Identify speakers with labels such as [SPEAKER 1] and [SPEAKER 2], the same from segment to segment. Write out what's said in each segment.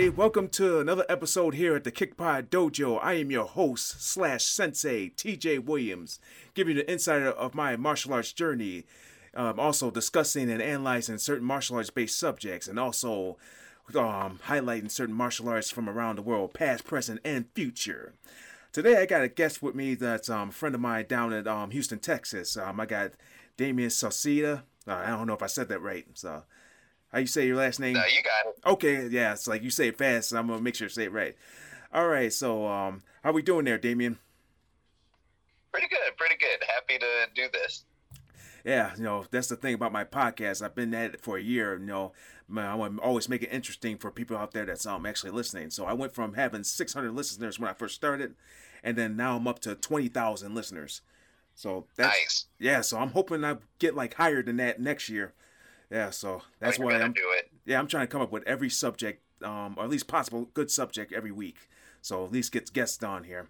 [SPEAKER 1] everybody. Welcome to another episode here at the Kickpod Dojo. I am your host slash sensei, TJ Williams, giving you the insider of my martial arts journey. Um, also discussing and analyzing certain martial arts based subjects, and also um, highlighting certain martial arts from around the world, past, present, and future. Today, I got a guest with me that's um, a friend of mine down in um, Houston, Texas. Um, I got Damien Sauceda. Uh, I don't know if I said that right. So, how you say your last name?
[SPEAKER 2] No, you got it.
[SPEAKER 1] Okay, yeah, it's like you say it fast, so I'm gonna make sure to say it right. All right, so um, how we doing there, Damien?
[SPEAKER 2] Pretty good, pretty good. Happy to do this.
[SPEAKER 1] Yeah, you know that's the thing about my podcast. I've been at it for a year. You know, man, I want to always make it interesting for people out there that's um actually listening. So I went from having 600 listeners when I first started, and then now I'm up to 20,000 listeners. So that's
[SPEAKER 2] Nice.
[SPEAKER 1] yeah. So I'm hoping I get like higher than that next year. Yeah, so that's why I'm
[SPEAKER 2] do it.
[SPEAKER 1] yeah, I'm trying to come up with every subject, um, or at least possible good subject every week. So at least gets guests on here.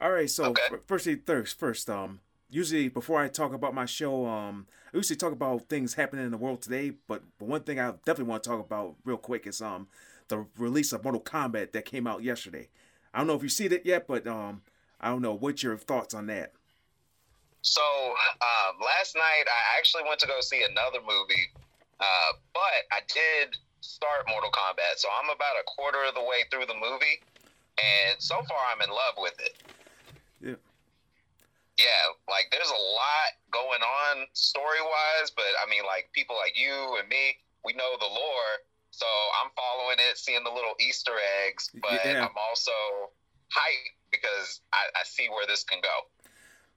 [SPEAKER 1] All right, so
[SPEAKER 2] Okay.
[SPEAKER 1] f- first thing first, first, um, usually before I talk about my show, um, I usually talk about things happening in the world today. But, but one thing I definitely want to talk about real quick is um the release of Mortal Kombat that came out yesterday. I don't know if you seen it yet, but um, I don't know what's your thoughts on that.
[SPEAKER 2] So um, last night I actually went to go see another movie, uh, but I did start Mortal Kombat. So I'm about a quarter of the way through the movie, and so far I'm in love with it.
[SPEAKER 1] Yeah.
[SPEAKER 2] Yeah, like there's a lot going on story wise, but I mean, like people like you and me, we know the lore, so I'm following it, seeing the little Easter eggs, but
[SPEAKER 1] Yeah.
[SPEAKER 2] I'm also hyped because I, I see where this can go.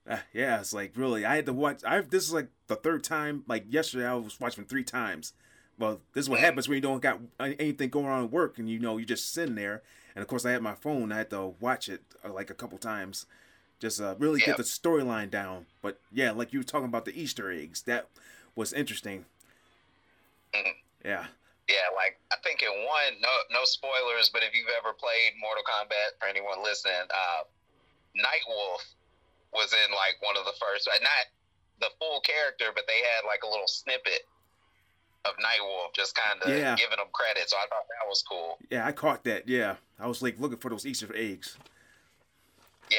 [SPEAKER 1] Uh, yeah, it's like really. I had to watch. I this is like the third time. Like yesterday, I was watching three times. Well, this is what happens when you don't got anything going on at work, and you know you just sitting there. And of course, I had my phone. I had to watch it uh, like a couple times, just uh, really
[SPEAKER 2] Yeah.
[SPEAKER 1] get the storyline down. But yeah, like you were talking about the Easter eggs, that was interesting.
[SPEAKER 2] Mhm.
[SPEAKER 1] Yeah,
[SPEAKER 2] Yeah, like I think in one, no no spoilers, but if you've ever played Mortal Kombat, for anyone listening, uh, Nightwolf was in like one of the first, not the full character, but they had like a little snippet of Nightwolf, just kind of
[SPEAKER 1] Yeah.
[SPEAKER 2] giving them credit. So I thought that was cool.
[SPEAKER 1] yeah, I caught that. Yeah, I was like looking for those Easter eggs.
[SPEAKER 2] Yeah,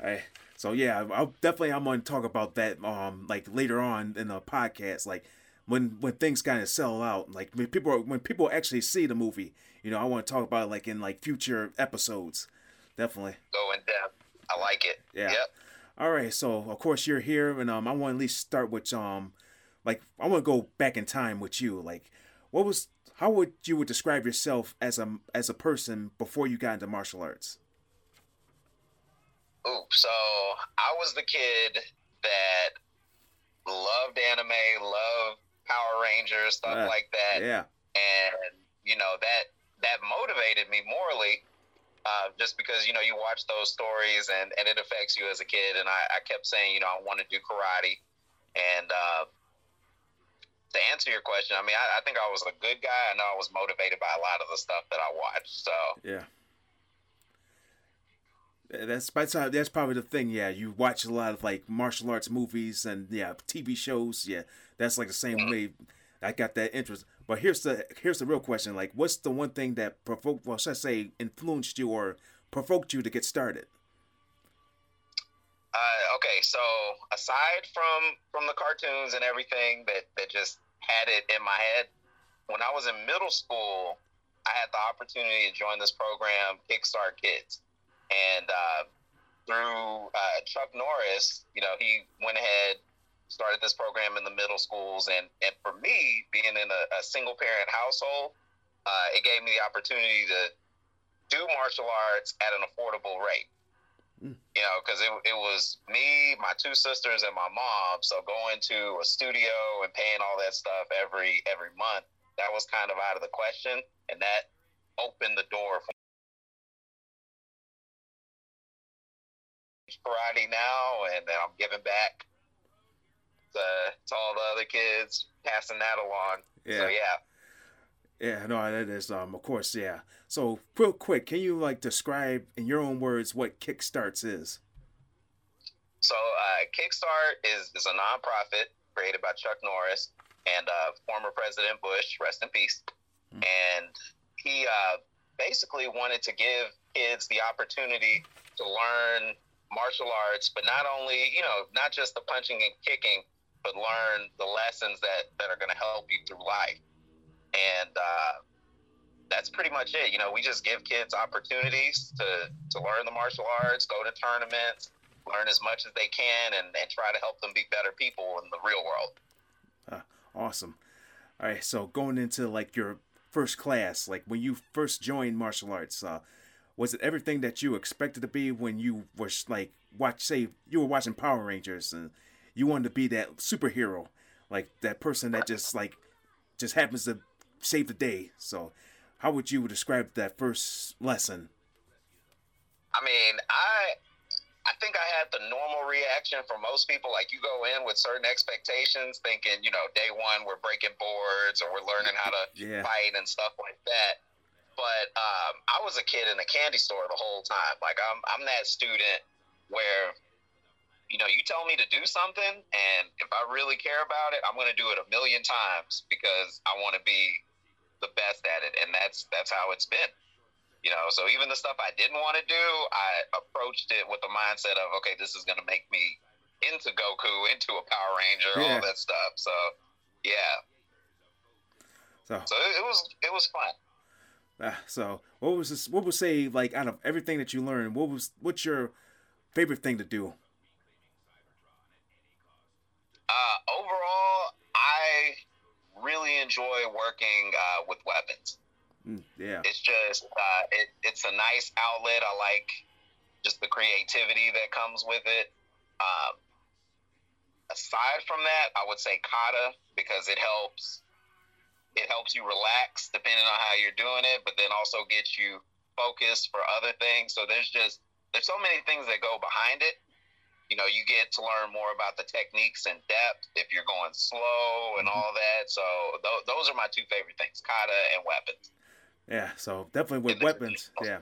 [SPEAKER 1] Hey, so yeah, I'll definitely I'm gonna talk about that um like later on in the podcast, like when when things kind of sell out, like when people are, when people actually see the movie, you know, I want to talk about it like in like future episodes, definitely.
[SPEAKER 2] go in depth. I like it.
[SPEAKER 1] Yeah.
[SPEAKER 2] Yep.
[SPEAKER 1] All right, so of course you're here, and um I want to at least start with um like I want to go back in time with you, like what was how would you would describe yourself as a as a person before you got into martial arts?
[SPEAKER 2] Ooh, so I was the kid that loved anime, loved Power Rangers, stuff
[SPEAKER 1] Ah,
[SPEAKER 2] like that.
[SPEAKER 1] Yeah,
[SPEAKER 2] and you know that that motivated me morally uh, just because you know you watch those stories and, and it affects you as a kid and I, I kept saying you know I want to do karate and uh, to answer your question I mean I, I think I was a good guy I know I was motivated by a lot of the stuff that I watched so
[SPEAKER 1] Yeah. That's that's that's probably the thing. Yeah, you watch a lot of like martial arts movies and yeah TV shows. Yeah, that's like the same way. I got that interest. But here's the here's the real question. Like, what's the one thing that provoked? Well, should I say influenced you or provoked you to get started?
[SPEAKER 2] uh, okay so aside from from the cartoons and everything that that just had it in my head when I was in middle school I had the opportunity to join this program Kickstart Kids and uh, through uh, Chuck Norris, you know, he went ahead, started this program in the middle schools, and and for me, being in a, a single parent household, uh, it gave me the opportunity to do martial arts at an affordable rate.
[SPEAKER 1] Mm.
[SPEAKER 2] You know, because it, it was me, my two sisters, and my mom. So going to a studio and paying all that stuff every every month that was kind of out of the question, and that opened the door for karate now, and then I'm giving back to, to all the other kids, passing that along.
[SPEAKER 1] Yeah.
[SPEAKER 2] So yeah.
[SPEAKER 1] Yeah, no, that is um of course, yeah. So real quick, can you like describe in your own words what Kickstarts is?
[SPEAKER 2] So uh, Kickstart is, is a nonprofit created by Chuck Norris and uh, former President Bush, rest in peace.
[SPEAKER 1] Mm.
[SPEAKER 2] And he uh, basically wanted to give kids the opportunity to learn martial arts, but not only, you know, not just the punching and kicking, but learn the lessons that, that are going to help you through life. And uh, that's pretty much it. You know, we just give kids opportunities to, to learn the martial arts, go to tournaments, learn as much as they can, and, and try to help them be better people in the real world.
[SPEAKER 1] Uh, awesome. All right, so going into like your first class, like when you first joined martial arts, uh, was it everything that you expected to be when you were like watch say you were watching Power Rangers and you wanted to be that superhero, like that person that just like just happens to save the day. So, how would you describe that first lesson?
[SPEAKER 2] I mean, I I think I had the normal reaction for most people. Like you go in with certain expectations, thinking, you know, day one we're breaking boards or we're learning how to
[SPEAKER 1] Yeah.
[SPEAKER 2] fight and stuff like that. But um, I was a kid in a candy store the whole time. Like I'm I'm that student where you know, you tell me to do something, and if I really care about it, I'm going to do it a million times because I want to be the best at it, and that's that's how it's been. You know, so even the stuff I didn't want to do, I approached it with the mindset of, okay, this is going to make me into Goku, into a Power Ranger,
[SPEAKER 1] Yeah.
[SPEAKER 2] all that stuff. So, yeah,
[SPEAKER 1] So,
[SPEAKER 2] so it, it was it was fun.
[SPEAKER 1] uh, so what was this? What would say like out of everything that you learned, what was what's your favorite thing to do?
[SPEAKER 2] Uh, overall, I really enjoy working uh, with weapons.
[SPEAKER 1] Mm, yeah.
[SPEAKER 2] It's just uh, it, it's a nice outlet. I like just the creativity that comes with it. Um, aside from that, I would say kata because it helps. It helps you relax depending on how you're doing it, but then also gets you focused for other things. So there's just there's so many things that go behind it. You know, you get to learn more about the techniques in depth if you're going slow and
[SPEAKER 1] Mhm.
[SPEAKER 2] all that. So th- those are my two favorite things: kata and weapons.
[SPEAKER 1] Yeah, so definitely with weapons. Yeah.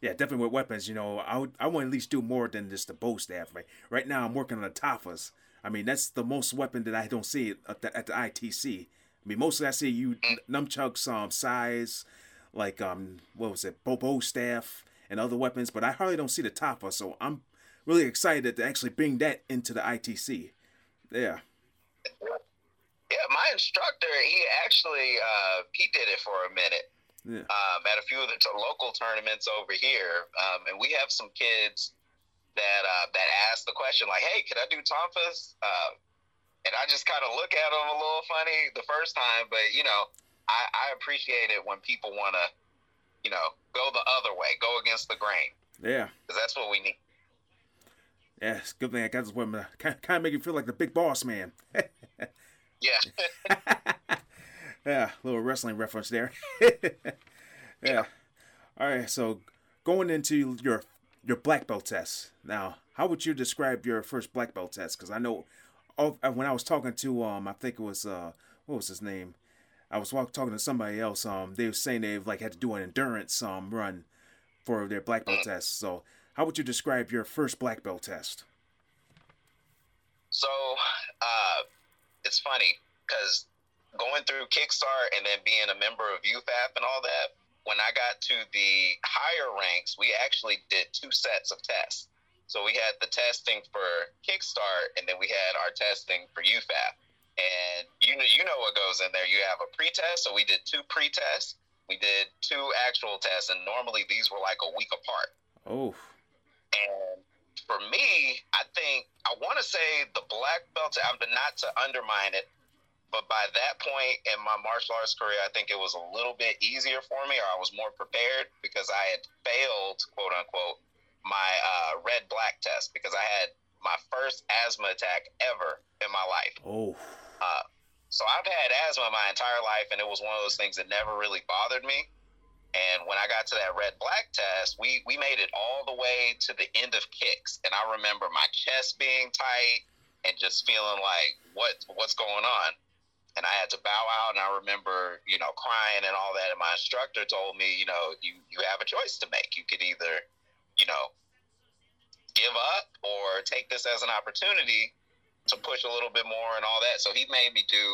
[SPEAKER 1] Yeah, definitely with weapons. You know, I would, I want to at least do more than just the bow staff. Right, right now I'm working on the Tonfas. I mean, that's the most weapon that I don't see at the, at the ITC. I mean, mostly I see you nunchucks, um, sais, like um, what was it, bow, staff and other weapons, but I hardly don't see the Tonfa. So I'm really excited to actually bring that into the ITC. Yeah.
[SPEAKER 2] Yeah, my instructor, he actually uh, he did it for a minute
[SPEAKER 1] Yeah.
[SPEAKER 2] um, at a few of the t- local tournaments over here, um, and we have some kids that uh, that ask the question like, "Hey, can I do tonfas?" Uh, and I just kind of look at them a little funny the first time, but you know, I, I appreciate it when people want to, you know, go the other way, go against the grain,
[SPEAKER 1] Yeah.
[SPEAKER 2] because that's what we need.
[SPEAKER 1] Yeah, a good thing I got this woman. Kind of make you feel like the big boss man.
[SPEAKER 2] Yeah.
[SPEAKER 1] yeah, little wrestling reference there. yeah. All right, so going into your your black belt test now, how would you describe your first black belt test? Because I know, oh, when I was talking to um, I think it was uh, what was his name? I was walk, talking to somebody else. Um, they were saying they've like had to do an endurance um run for their black belt test. So, how would you describe your first black belt test?
[SPEAKER 2] So uh, it's funny because going through Kickstart and then being a member of UFAF and all that, when I got to the higher ranks, we actually did two sets of tests. So we had the testing for Kickstart, and then we had our testing for UFAF. And you know, you know what goes in there. You have a pre-test, so we did two pre-tests. We did two actual tests, and normally these were like a week apart.
[SPEAKER 1] Oh,
[SPEAKER 2] And for me, I think I want to say the black belt, but not to undermine it. But by that point in my martial arts career, I think it was a little bit easier for me, or I was more prepared because I had failed, quote unquote, my uh, red black test because I had my first asthma attack ever in my life.
[SPEAKER 1] oh,
[SPEAKER 2] Uh, so I've had asthma my entire life, and it was one of those things that never really bothered me. And when I got to that red black test, we we made it all the way to the end of kicks, and I remember my chest being tight and just feeling like what what's going on. And I had to bow out, and I remember you know crying and all that. And my instructor told me, you know, you you have a choice to make. You could either, you know, give up or take this as an opportunity to push a little bit more and all that. So he made me do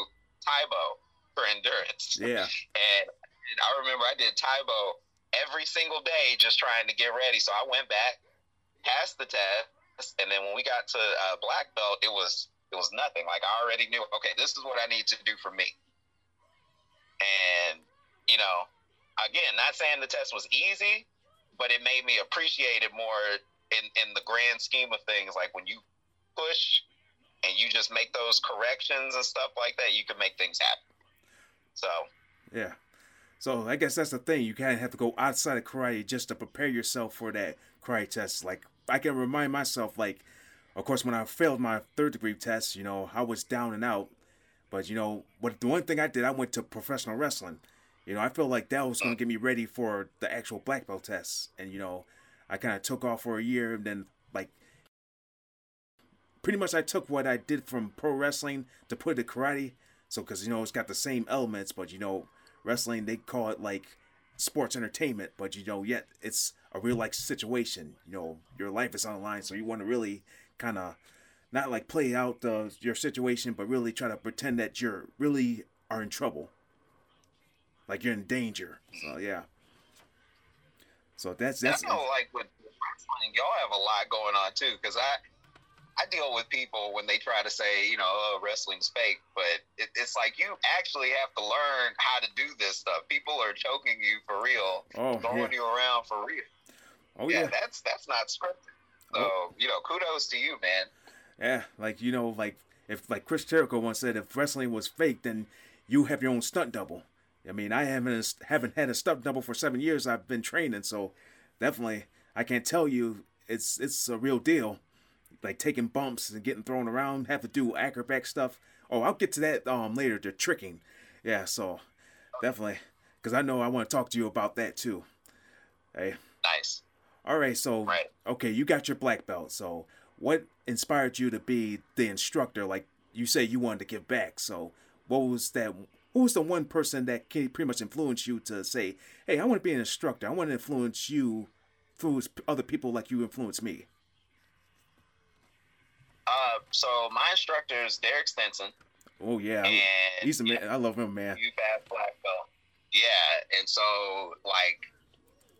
[SPEAKER 2] Tae Bo for endurance.
[SPEAKER 1] Yeah.
[SPEAKER 2] And I remember I did Tae Bo every single day just trying to get ready. So I went back, passed the test, and then when we got to uh, black belt, it was it was nothing. Like I already knew, okay, this is what I need to do for me. And you know, again, not saying the test was easy, but it made me appreciate it more in in the grand scheme of things. Like when you push and you just make those corrections and stuff like that, you can make things happen. So
[SPEAKER 1] yeah. So I guess that's the thing. You kind of have to go outside of karate just to prepare yourself for that karate test. Like I can remind myself, like, of course, when I failed my third degree test, you know, I was down and out. But you know, what the one thing I did, I went to professional wrestling. You know, I felt like that was going to get me ready for the actual black belt test. And you know, I kind of took off for a year, and then like, pretty much I took what I did from pro wrestling to put it to karate. So, because you know, it's got the same elements, but you know wrestling they call it like sports entertainment but you know yet it's a real life situation. You know your life is on the line so you want to really kind of not like play out the, your situation but really try to pretend that you're really are in trouble. Like you're in danger. So yeah. So that's that's
[SPEAKER 2] I know, like with wrestling y'all have a lot going on too because i I deal with people when they try to say, you know, oh, wrestling's fake, but it, it's like you actually have to learn how to do this stuff. People are choking you for real,
[SPEAKER 1] oh,
[SPEAKER 2] throwing
[SPEAKER 1] yeah.
[SPEAKER 2] you around for real.
[SPEAKER 1] Oh yeah,
[SPEAKER 2] yeah that's that's not scripted. Oh. So oh. you know, kudos to you, man.
[SPEAKER 1] Yeah, like you know, like if like Chris Jericho once said, if wrestling was fake, then you have your own stunt double. I mean, I haven't haven't had a stunt double for seven years. I've been training, so definitely I can't tell you it's it's a real deal like taking bumps and getting thrown around, have to do acrobat stuff. Oh, I'll get to that um later. The tricking, yeah. So definitely, because I know I want to talk to you about that too. Hey.
[SPEAKER 2] Nice.
[SPEAKER 1] All right. So
[SPEAKER 2] right.
[SPEAKER 1] okay, you got your black belt. So what inspired you to be the instructor? Like you say, you wanted to give back. So what was that? Who was the one person that can pretty much influenced you to say, "Hey, I want to be an instructor. I want to influence you, influence other people like you influence me."
[SPEAKER 2] So my instructor is Derek Stinson.
[SPEAKER 1] Oh yeah, and he's a man. I love him, man.
[SPEAKER 2] You bad black belt. Yeah, and so like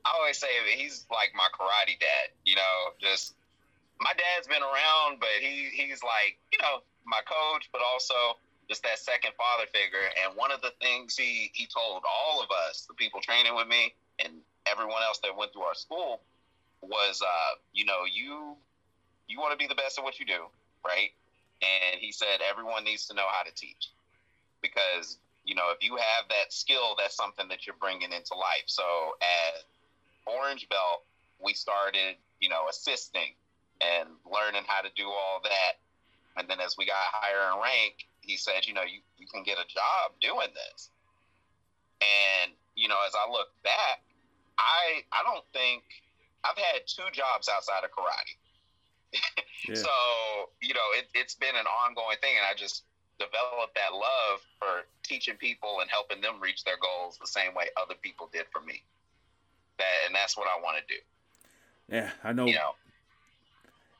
[SPEAKER 2] I always say he's like my karate dad. You know, just my dad's been around, but he he's like you know my coach, but also just that second father figure. And one of the things he he told all of us, the people training with me, and everyone else that went through our school, was uh, you know you you want to be the best at what you do right? And he said everyone needs to know how to teach because you know if you have that skill, that's something that you're bringing into life. So at Orange Belt, we started you know assisting and learning how to do all that. And then as we got higher in rank, he said, you know, you, you can get a job doing this. And, you know, as I look back, I I don't think I've had two jobs outside of karate. Yeah. So, you know, it, it's been an ongoing thing. And I just developed that love for teaching people and helping them reach their goals the same way other people did for me. That, and that's what I want to do.
[SPEAKER 1] Yeah, I know.
[SPEAKER 2] You know.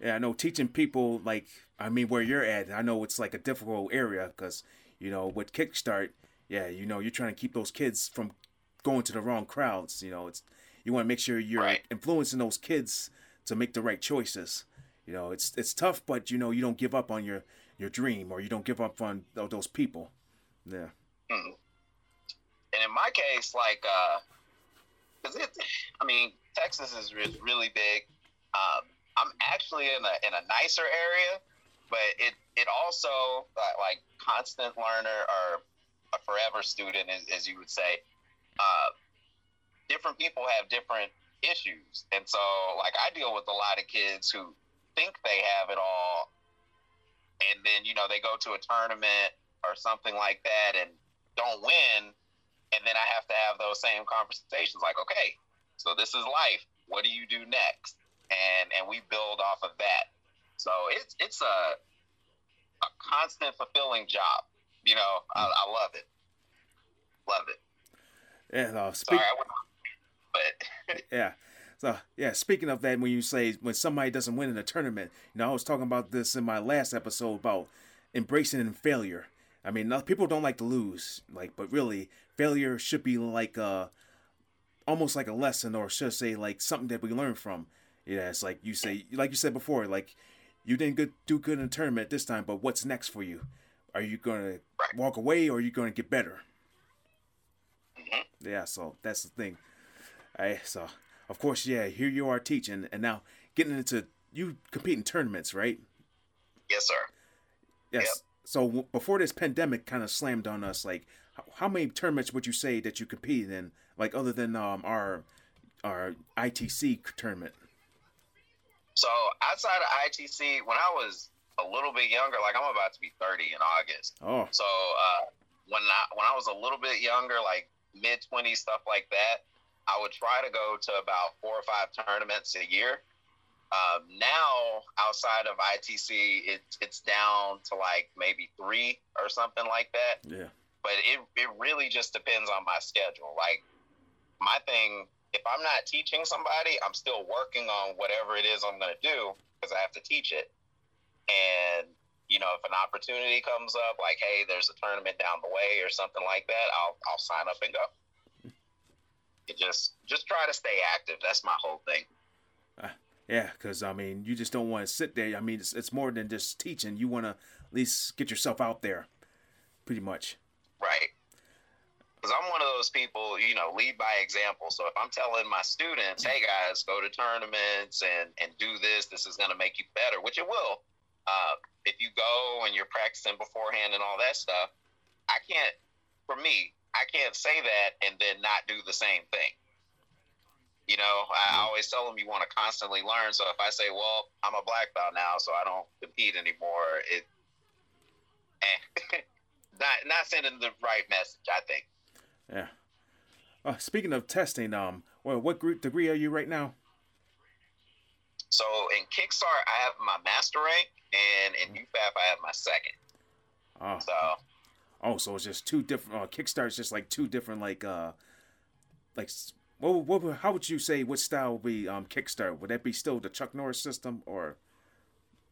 [SPEAKER 1] Yeah, I know teaching people like I mean where you're at. I know it's like a difficult area because you know with Kickstart, yeah, you know you're trying to keep those kids from going to the wrong crowds. You know, it's you want to make sure you're
[SPEAKER 2] right.
[SPEAKER 1] influencing those kids to make the right choices. You know, it's it's tough, but you know you don't give up on your your dream or you don't give up on those people. Yeah.
[SPEAKER 2] Mm-hmm. And in my case, like, uh, cause it, I mean, Texas is really big. Um, I'm actually in a in a nicer area, but it it also like constant learner or a forever student, as, as you would say. Uh, different people have different issues, and so like I deal with a lot of kids who think they have it all, and then you know they go to a tournament or something like that and don't win, and then I have to have those same conversations like, okay, so this is life. What do you do next? And and we build off of that. So it's it's a a constant fulfilling job. You know, I, I love it. Love it.
[SPEAKER 1] Yeah. Uh, speak-
[SPEAKER 2] Sorry, I went but
[SPEAKER 1] yeah. So yeah, speaking of that, when you say when somebody doesn't win in a tournament, you know, I was talking about this in my last episode about embracing failure. I mean, people don't like to lose, like, but really, failure should be like uh almost like a lesson, or should I say like something that we learn from. Yeah, it's like you say, like you said before, like you didn't good, do good in a tournament this time, but what's next for you? Are you gonna walk away, or are you gonna get better?
[SPEAKER 2] Mm-hmm.
[SPEAKER 1] Yeah, so that's the thing. I so of course, yeah, here you are teaching, and now getting into you competing tournaments, right?
[SPEAKER 2] Yes, sir.
[SPEAKER 1] Yes. Yep. So w- before this pandemic kind of slammed on us, like how, how, many tournaments would you say that you competed in, like other than um, our our ITC tournament?
[SPEAKER 2] So outside of ITC, when I was a little bit younger, like I'm about to be 30 in August.
[SPEAKER 1] Oh.
[SPEAKER 2] So uh, when I when I was a little bit younger, like mid 20s, stuff like that, I would try to go to about four or five tournaments a year. Um, now, outside of ITC, it, it's down to like maybe three or something like that.
[SPEAKER 1] Yeah.
[SPEAKER 2] But it, it really just depends on my schedule. Like, my thing, if I'm not teaching somebody, I'm still working on whatever it is I'm going to do because I have to teach it. And, you know, if an opportunity comes up, like, hey, there's a tournament down the way or something like that, I'll, I'll sign up and go just just try to stay active. That's my whole thing.
[SPEAKER 1] Uh, yeah, because I mean, you just don't want to sit there. I mean, it's, it's more than just teaching. You want to at least get yourself out there, pretty much.
[SPEAKER 2] Right. Because I'm one of those people, you know, lead by example. So if I'm telling my students, hey guys, go to tournaments and, and do this, this is going to make you better, which it will. Uh, if you go and you're practicing beforehand and all that stuff, I can't, for me, I can't say that and then not do the same thing. You know, I always tell them you want to constantly learn. So if I say, "Well, I'm a black belt now, so I don't compete anymore," it eh, not not sending the right message. I think.
[SPEAKER 1] Yeah. Uh, speaking of testing, um, well, what group degree are you right now?
[SPEAKER 2] So in Kickstart, I have my master rank, and in UFAF, I have my second.
[SPEAKER 1] Oh.
[SPEAKER 2] So
[SPEAKER 1] Oh, so it's just two different. Uh, Kickstart's just like two different, like uh, like what, what how would you say what style would be um Kickstart? Would that be still the Chuck Norris system, or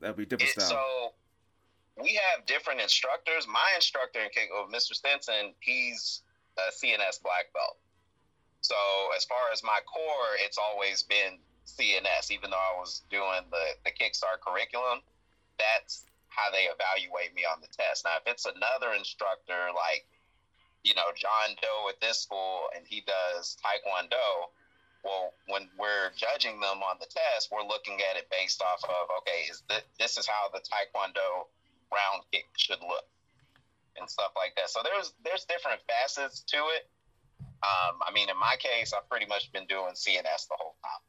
[SPEAKER 1] that'd be different
[SPEAKER 2] it,
[SPEAKER 1] style?
[SPEAKER 2] So we have different instructors. My instructor in kick, oh, Mr. Stinson, he's a CNS black belt. So as far as my core, it's always been CNS. Even though I was doing the the Kickstart curriculum, that's how they evaluate me on the test. Now, if it's another instructor like, you know, John Doe at this school and he does Taekwondo, well, when we're judging them on the test, we're looking at it based off of, okay, is this, this is how the Taekwondo round kick should look and stuff like that. So there's there's different facets to it. Um, I mean, in my case, I've pretty much been doing CNS the whole time.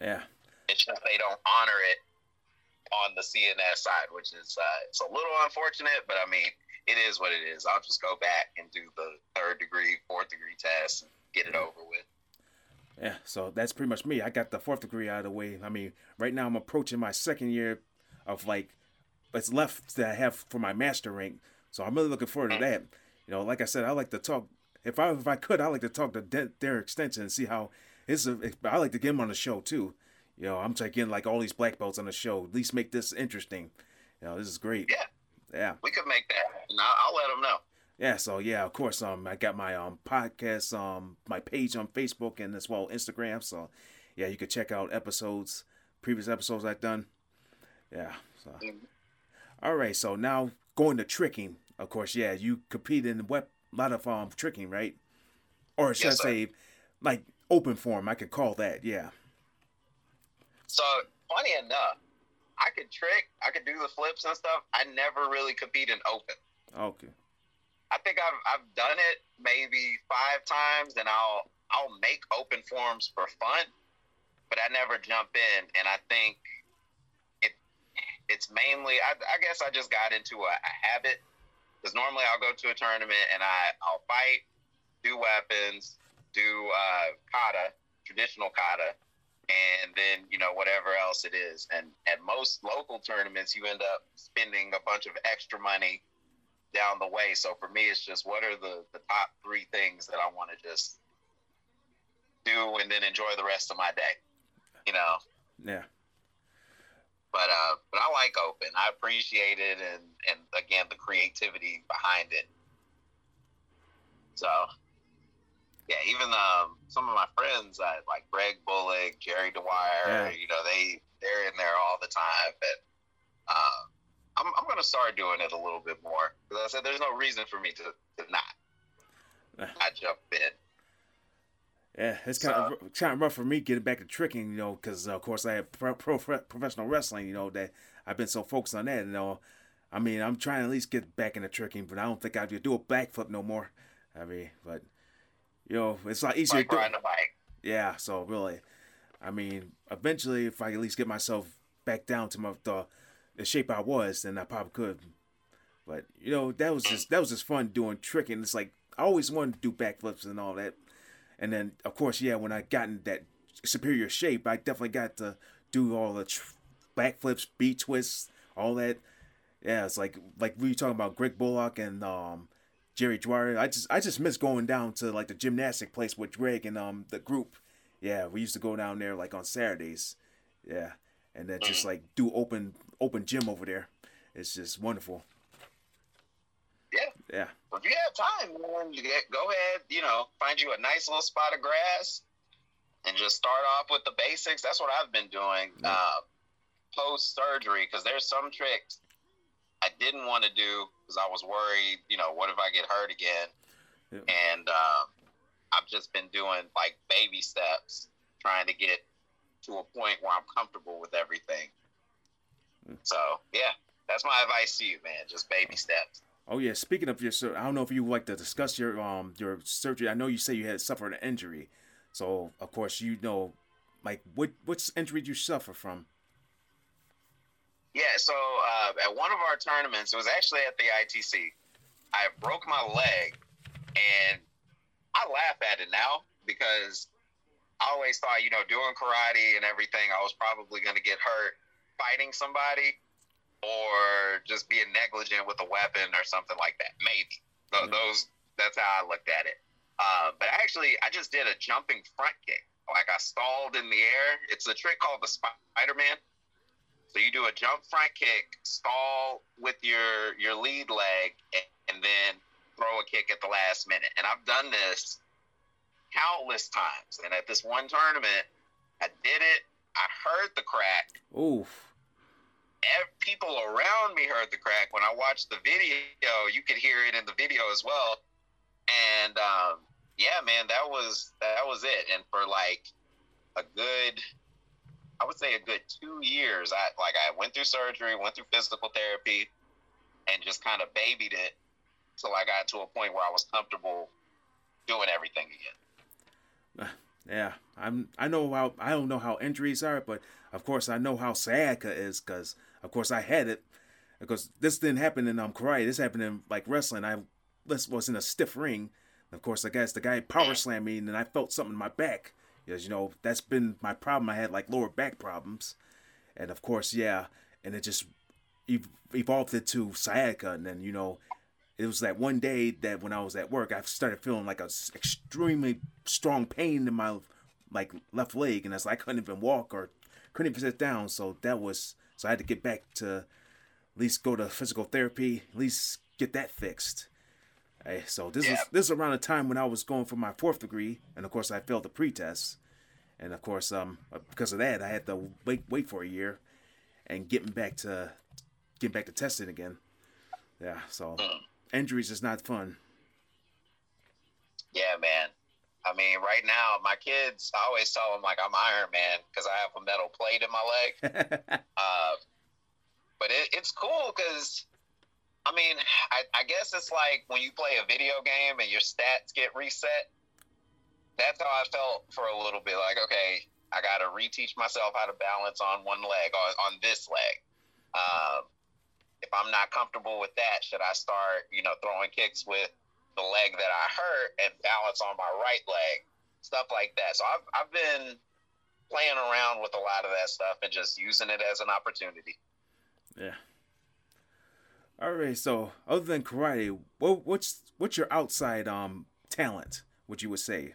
[SPEAKER 1] Yeah.
[SPEAKER 2] It's just they don't honor it on the CNS side, which is uh, it's a little unfortunate, but I mean, it is what it is. I'll just go back and do the third degree, fourth degree test and get it over with.
[SPEAKER 1] Yeah, so that's pretty much me. I got the fourth degree out of the way. I mean, right now I'm approaching my second year of like what's left that I have for my master rank. So I'm really looking forward to that. You know, like I said, I like to talk. If I if I could, I like to talk to De- Derek Stinson and see how his. I like to get him on the show too. You know, I'm get like all these black belts on the show. At least make this interesting. You know, this is great.
[SPEAKER 2] Yeah.
[SPEAKER 1] Yeah.
[SPEAKER 2] We could make that. And I'll, I'll let them know.
[SPEAKER 1] Yeah, so yeah, of course, um, I got my um podcast, um, my page on Facebook and as well Instagram. So, yeah, you can check out episodes, previous episodes I've done. Yeah. So, mm-hmm. all right. So now going to tricking. Of course, yeah, you compete in a lot of um tricking, right? Or should yes, I say, like open form? I could call that. Yeah.
[SPEAKER 2] So funny enough, I could trick, I could do the flips and stuff. I never really compete in open.
[SPEAKER 1] Okay.
[SPEAKER 2] I think I've I've done it maybe five times, and I'll I'll make open forms for fun, but I never jump in. And I think it it's mainly I, I guess I just got into a, a habit Because normally I'll go to a tournament and I I'll fight, do weapons, do uh, kata, traditional kata, and then you know whatever else it is. And at most local tournaments, you end up spending a bunch of extra money down the way. So for me, it's just what are the the top three things that I want to just do and then enjoy the rest of my day. You know.
[SPEAKER 1] Yeah.
[SPEAKER 2] But uh, but I like open. I appreciate it, and and again the creativity behind it. So yeah, even um, some of my friends, uh, like Greg Bullock, Jerry Dwyer, yeah. you know, they they're in there all the time. But uh, I'm I'm gonna start doing it a little bit more because I said there's no reason for me to, to not not jump in.
[SPEAKER 1] Yeah, it's kind so, of kind of rough for me getting back to tricking, you know, because uh, of course I have pro, pro, professional wrestling, you know, that I've been so focused on that, you know. I mean, I'm trying to at least get back into tricking, but I don't think I could do a backflip no more. I mean, but you know, it's a lot easier.
[SPEAKER 2] Like riding a bike.
[SPEAKER 1] Yeah, so really, I mean, eventually, if I at least get myself back down to my the, the shape I was, then I probably could. But you know, that was just that was just fun doing tricking. It's like I always wanted to do backflips and all that. And then, of course, yeah, when I got in that superior shape, I definitely got to do all the tr- backflips, B twists, all that. Yeah, it's like like we were talking about Greg Bullock and um, Jerry Dwyer. I just I just miss going down to like the gymnastic place with Greg and um the group. Yeah, we used to go down there like on Saturdays. Yeah, and then just like do open open gym over there. It's just wonderful.
[SPEAKER 2] Yeah.
[SPEAKER 1] Yeah.
[SPEAKER 2] If you have time, man, go ahead. You know, find you a nice little spot of grass, and just start off with the basics. That's what I've been doing yeah. uh, post surgery because there's some tricks I didn't want to do because I was worried, you know, what if I get hurt again? Yeah. And um, I've just been doing like baby steps, trying to get to a point where I'm comfortable with everything. Mm. So yeah, that's my advice to you, man. Just baby steps.
[SPEAKER 1] Oh yeah. Speaking of your, I don't know if you would like to discuss your um your surgery. I know you say you had suffered an injury, so of course you know, like what what injury did you suffer from?
[SPEAKER 2] Yeah, so uh, at one of our tournaments, it was actually at the ITC. I broke my leg, and I laugh at it now because I always thought, you know, doing karate and everything, I was probably going to get hurt fighting somebody or just being negligent with a weapon or something like that. Maybe mm-hmm. those. That's how I looked at it. Uh, but actually, I just did a jumping front kick. Like I stalled in the air. It's a trick called the Spider Man so you do a jump front kick, stall with your your lead leg, and then throw a kick at the last minute. And I've done this countless times. And at this one tournament, I did it. I heard the crack.
[SPEAKER 1] Oof.
[SPEAKER 2] Every, people around me heard the crack. When I watched the video, you could hear it in the video as well. And um, yeah, man, that was that was it. And for like a good I would say a good two years. I like I went through surgery, went through physical therapy, and just kind of babied it till I got to a point where I was comfortable doing everything again.
[SPEAKER 1] Yeah, I'm. I know how. I don't know how injuries are, but of course I know how sciatica is because, of course, I had it. Because this didn't happen in um karate. This happened in like wrestling. I this was in a stiff ring. Of course, I guess the guy power slammed me, and I felt something in my back. Because, you know, that's been my problem. I had like lower back problems. And of course, yeah. And it just evolved into sciatica. And then, you know, it was that one day that when I was at work, I started feeling like a extremely strong pain in my like left leg. And it's like I couldn't even walk or couldn't even sit down. So that was, so I had to get back to at least go to physical therapy, at least get that fixed. Hey, so this yeah. is this is around the time when I was going for my fourth degree, and of course I failed the pretest, and of course um because of that I had to wait wait for a year, and getting back to getting back to testing again. Yeah, so mm. injuries is not fun.
[SPEAKER 2] Yeah, man. I mean, right now my kids, I always tell them like I'm Iron Man because I have a metal plate in my leg. uh, but it, it's cool because I mean, I, I guess it's like when you play a video game and your stats get reset. That's how I felt for a little bit. Like, okay, I got to reteach myself how to balance on one leg, on, on this leg. Um, if I'm not comfortable with that, should I start, you know, throwing kicks with the leg that I hurt and balance on my right leg, stuff like that. So I've I've been playing around with a lot of that stuff and just using it as an opportunity.
[SPEAKER 1] Yeah. All right. So other than karate, what what's what's your outside um talent? Would you would say?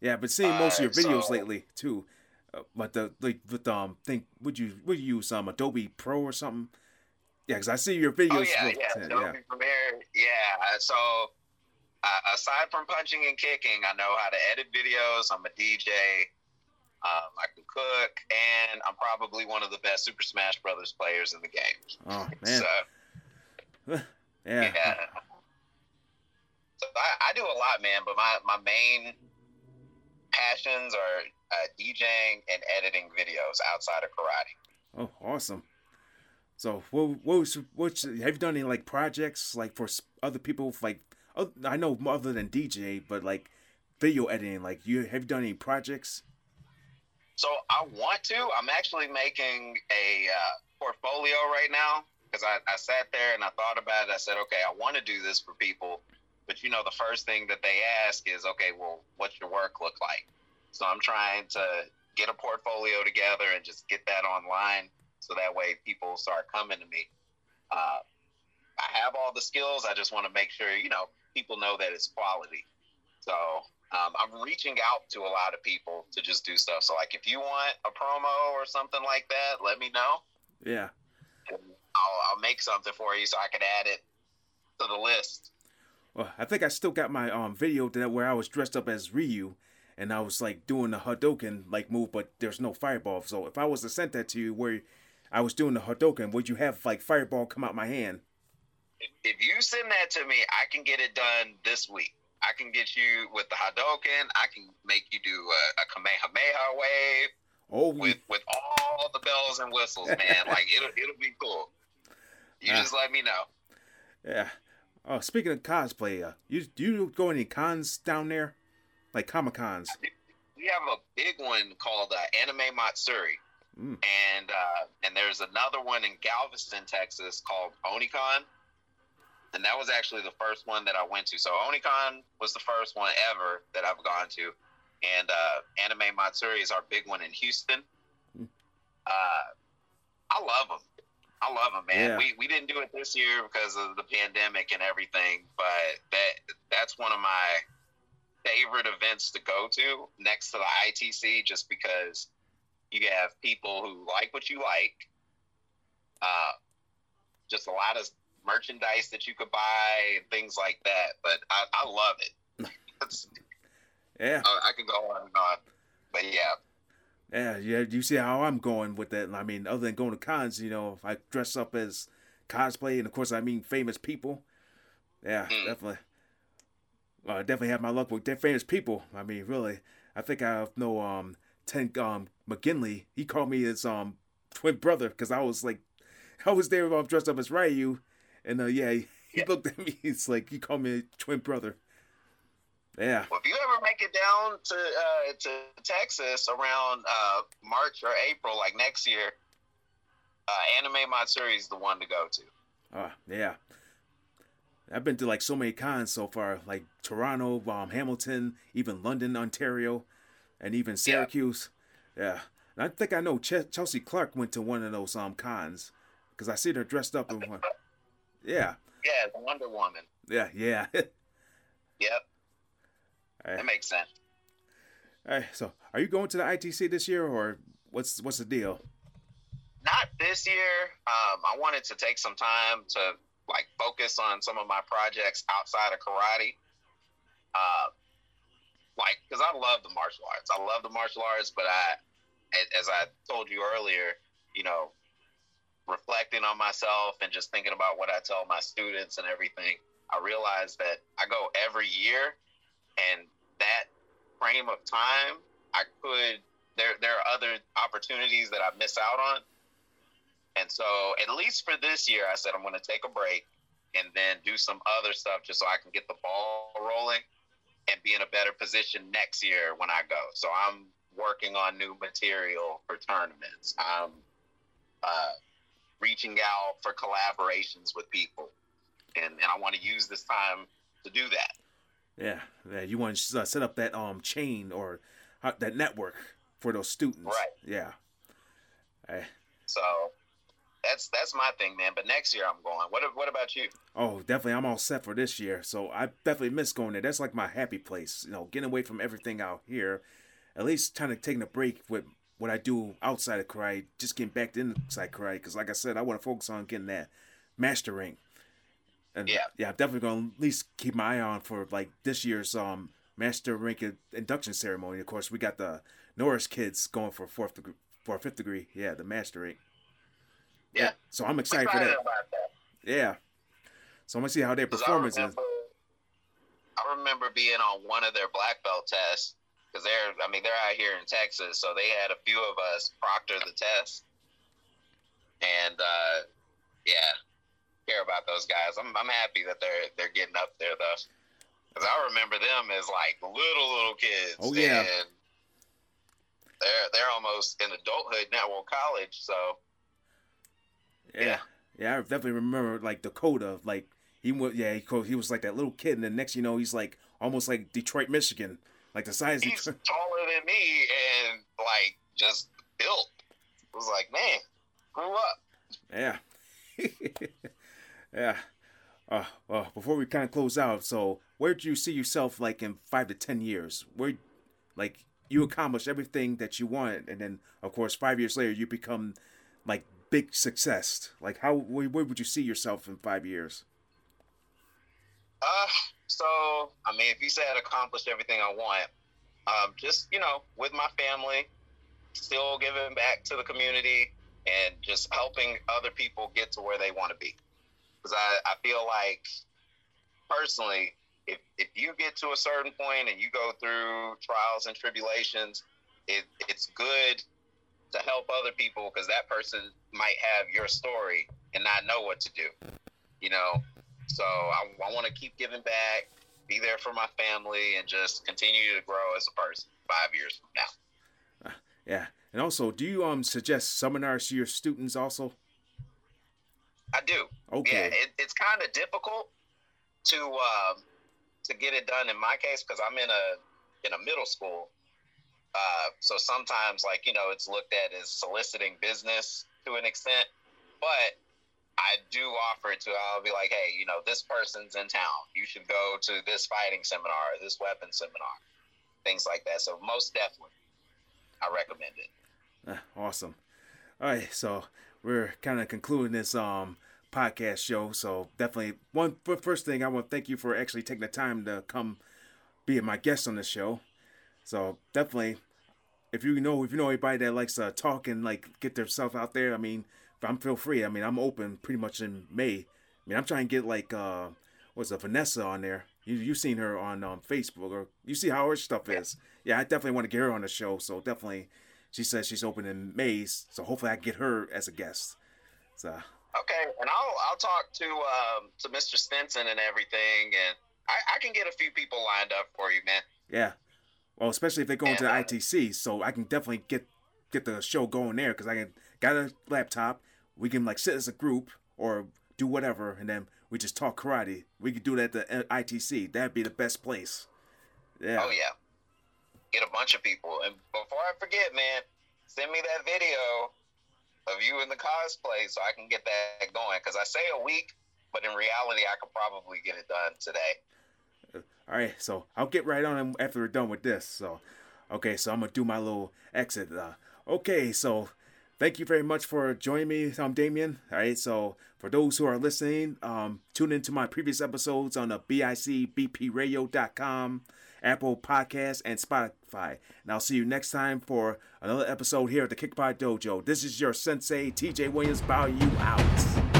[SPEAKER 1] Yeah, but seeing most uh, of your videos so, lately too. Uh, but the like with um think would you would you use um Adobe Pro or something? Yeah, because I see your videos. Oh
[SPEAKER 2] yeah, with, yeah, Adobe yeah. Premiere. Yeah, so uh, aside from punching and kicking, I know how to edit videos. I'm a DJ. Um, I can cook, and I'm probably one of the best Super Smash Brothers players in the game.
[SPEAKER 1] Oh man!
[SPEAKER 2] So, yeah. yeah. So I, I do a lot, man. But my my main passions are uh, DJing and editing videos outside of karate.
[SPEAKER 1] Oh, awesome! So, what what what have you done any like projects like for other people? Like, I know other than DJ, but like video editing. Like, you have you done any projects?
[SPEAKER 2] So I want to. I'm actually making a uh, portfolio right now because I, I sat there and I thought about it. I said, okay, I want to do this for people, but you know, the first thing that they ask is, okay, well, what's your work look like? So I'm trying to get a portfolio together and just get that online so that way people start coming to me. Uh, I have all the skills. I just want to make sure, you know, people know that it's quality. So um, I'm reaching out to a lot of people to just do stuff. So, like, if you want a promo or something like that, let me know.
[SPEAKER 1] Yeah.
[SPEAKER 2] I'll, I'll make something for you so I can add it to the list.
[SPEAKER 1] Well, I think I still got my um video that where I was dressed up as Ryu and I was like doing the Hadouken like move, but there's no fireball. So if I was to send that to you where I was doing the Hadouken, would you have like fireball come out my hand?
[SPEAKER 2] If you send that to me, I can get it done this week. I can get you with the Hadouken. I can make you do a, a Kamehameha wave. Oh, with with all the bells and whistles, man. like it'll it'll be cool. You just let me know.
[SPEAKER 1] Yeah. Oh, speaking of cosplay, uh, you do you go any cons down there, like comic cons?
[SPEAKER 2] We have a big one called uh, Anime Matsuri, mm. and uh, and there's another one in Galveston, Texas called Onicon, and that was actually the first one that I went to. So Onicon was the first one ever that I've gone to, and uh, Anime Matsuri is our big one in Houston. Hmm. Uh, I love them. I love them, man. Yeah. We we didn't do it this year because of the pandemic and everything, but that that's one of my favorite events to go to next to the ITC, just because you have people who like what you like. Uh, just a lot of merchandise that you could buy things like that. But I, I love it.
[SPEAKER 1] yeah,
[SPEAKER 2] I, I, can go on and on. But yeah.
[SPEAKER 1] Yeah, yeah. You see how I'm going with that? I mean, other than going to cons, you know, if I dress up as cosplay, and of course, I mean famous people. Yeah, mm. definitely. Well, I definitely have my luck with famous people. I mean, really, I think I know um Tank um McGinley. He called me his um twin brother because I was like, I was there um, dressed up as Ryu, and uh, yeah, he, he looked at me. He's like, he called me a twin brother. Yeah.
[SPEAKER 2] Well, if you ever make it down to uh, to Texas around uh, March or April, like next year, uh, Anime Matsuri is the one to go to.
[SPEAKER 1] Uh, yeah. I've been to like so many cons so far, like Toronto, um, Hamilton, even London, Ontario, and even Syracuse. Yeah. yeah. I think I know Ch- Chelsea Clark went to one of those um cons because I see her dressed up in one. Yeah.
[SPEAKER 2] Yeah, the Wonder Woman.
[SPEAKER 1] Yeah, yeah.
[SPEAKER 2] yep. Right. That makes sense.
[SPEAKER 1] All right. So, are you going to the ITC this year, or what's what's the deal?
[SPEAKER 2] Not this year. Um, I wanted to take some time to like focus on some of my projects outside of karate. Uh, like, because I love the martial arts. I love the martial arts, but I, as I told you earlier, you know, reflecting on myself and just thinking about what I tell my students and everything, I realized that I go every year and that frame of time, I could there there are other opportunities that I miss out on. And so at least for this year I said I'm gonna take a break and then do some other stuff just so I can get the ball rolling and be in a better position next year when I go. So I'm working on new material for tournaments. I'm uh, reaching out for collaborations with people, and and I want to use this time to do that.
[SPEAKER 1] Yeah, yeah. You want to uh, set up that um chain or uh, that network for those students.
[SPEAKER 2] Right.
[SPEAKER 1] Yeah.
[SPEAKER 2] So that's that's my thing, man. But next year I'm going. What what about you?
[SPEAKER 1] Oh, definitely. I'm all set for this year. So I definitely miss going there. That's like my happy place. You know, getting away from everything out here. At least kind of taking a break with what I do outside of karate. Just getting back to inside karate. Because like I said, I want to focus on getting that master rank. And
[SPEAKER 2] Yeah.
[SPEAKER 1] yeah, I'm definitely going to at least keep my eye on for like this year's um master rank induction ceremony. Of course, we got the Norris kids going for fourth degree, for fifth degree. Yeah, the master rank.
[SPEAKER 2] Yeah.
[SPEAKER 1] So I'm excited for that.
[SPEAKER 2] that.
[SPEAKER 1] Yeah. So I'm gonna see how their performance
[SPEAKER 2] I
[SPEAKER 1] is.
[SPEAKER 2] I remember being on one of their black belt tests because they're, I mean, they're out here in Texas, so they had a few of us proctor the test, and uh, yeah, care about those guys. I'm, I'm happy that they're they're getting up there though, because I remember them as like little little kids.
[SPEAKER 1] Oh, yeah.
[SPEAKER 2] and they're they're almost in adulthood now, well, college, so
[SPEAKER 1] Yeah.
[SPEAKER 2] Yeah.
[SPEAKER 1] Yeah, I definitely remember like Dakota, like he was yeah, he, he was like that little kid and then next you know he's like almost like Detroit, Michigan. Like the size
[SPEAKER 2] he's taller than me and like just built. It was like, man, grew up.
[SPEAKER 1] Yeah. yeah. Uh, well, before we kind of close out, so where do you see yourself like in five to ten years? Where, like, you accomplish everything that you want, and then of course five years later you become like big success. Like, how where, where would you see yourself in five years?
[SPEAKER 2] Uh, so I mean, if you said accomplished everything I want, um, just you know, with my family, still giving back to the community and just helping other people get to where they want to be. Because I, I feel like personally, if if you get to a certain point and you go through trials and tribulations, it, it's good to help other people because that person might have your story and not know what to do. You know, so I, I want to keep giving back, be there for my family, and just continue to grow as a person five years from now.
[SPEAKER 1] Yeah, and also, do you um suggest seminars to your students also?
[SPEAKER 2] I do.
[SPEAKER 1] Okay.
[SPEAKER 2] Yeah, it, it's kind of difficult to um, to get it done in my case because I'm in a in a middle school. Uh, so sometimes, like you know, it's looked at as soliciting business to an extent, but I do offer to. I'll be like, hey, you know, this person's in town. You should go to this fighting seminar, this weapon seminar, things like that. So most definitely, I recommend it.
[SPEAKER 1] Uh, awesome. All right, so we're kind of concluding this um podcast show. So definitely one first thing I want to thank you for actually taking the time to come be my guest on the show. So definitely, if you know if you know anybody that likes to talk and like get themselves out there, I mean, I'm feel free. I mean, I'm open pretty much in May. I mean, I'm trying to get like uh what's it, Vanessa on there. You you seen her on um, Facebook or you see how her stuff is. Yeah, I definitely want to get her on the show. So definitely, she says she's open in May. So hopefully I can get her as a guest. So
[SPEAKER 2] Okay, and I'll I'll talk to um, to Mr. Stinson and everything, and I, I can get a few people lined up for you, man.
[SPEAKER 1] yeah, well, especially if they go into the ITC, so I can definitely get get the show going there because I can got a laptop. We can like sit as a group or do whatever, and then we just talk karate. We could do that at the ITC. That'd be the best place. Yeah.
[SPEAKER 2] Oh yeah, get a bunch of people, and before I forget, man, send me that video of you in the cosplay so I can get that going. Because I say a week, but in reality, I could probably get it done today.
[SPEAKER 1] All right, so I'll get right on after we're done with this. So, okay, so I'm gonna do my little exit. Uh, okay, so thank you very much for joining me, I'm Damien. All right, so for those who are listening, um, tune into my previous episodes on the bicbpradio.com, Apple Podcasts, and Spotify. And I'll see you next time for another episode here at the Kick Pod Dojo. This is your sensei, TJ Williams. Bow you out.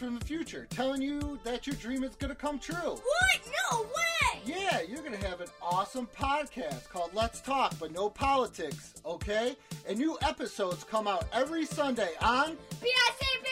[SPEAKER 3] From the future, telling you that your dream is going to come true.
[SPEAKER 4] What? No way!
[SPEAKER 3] Yeah, you're going to have an awesome podcast called Let's Talk, but no politics, okay? And new episodes come out every Sunday on
[SPEAKER 4] BICB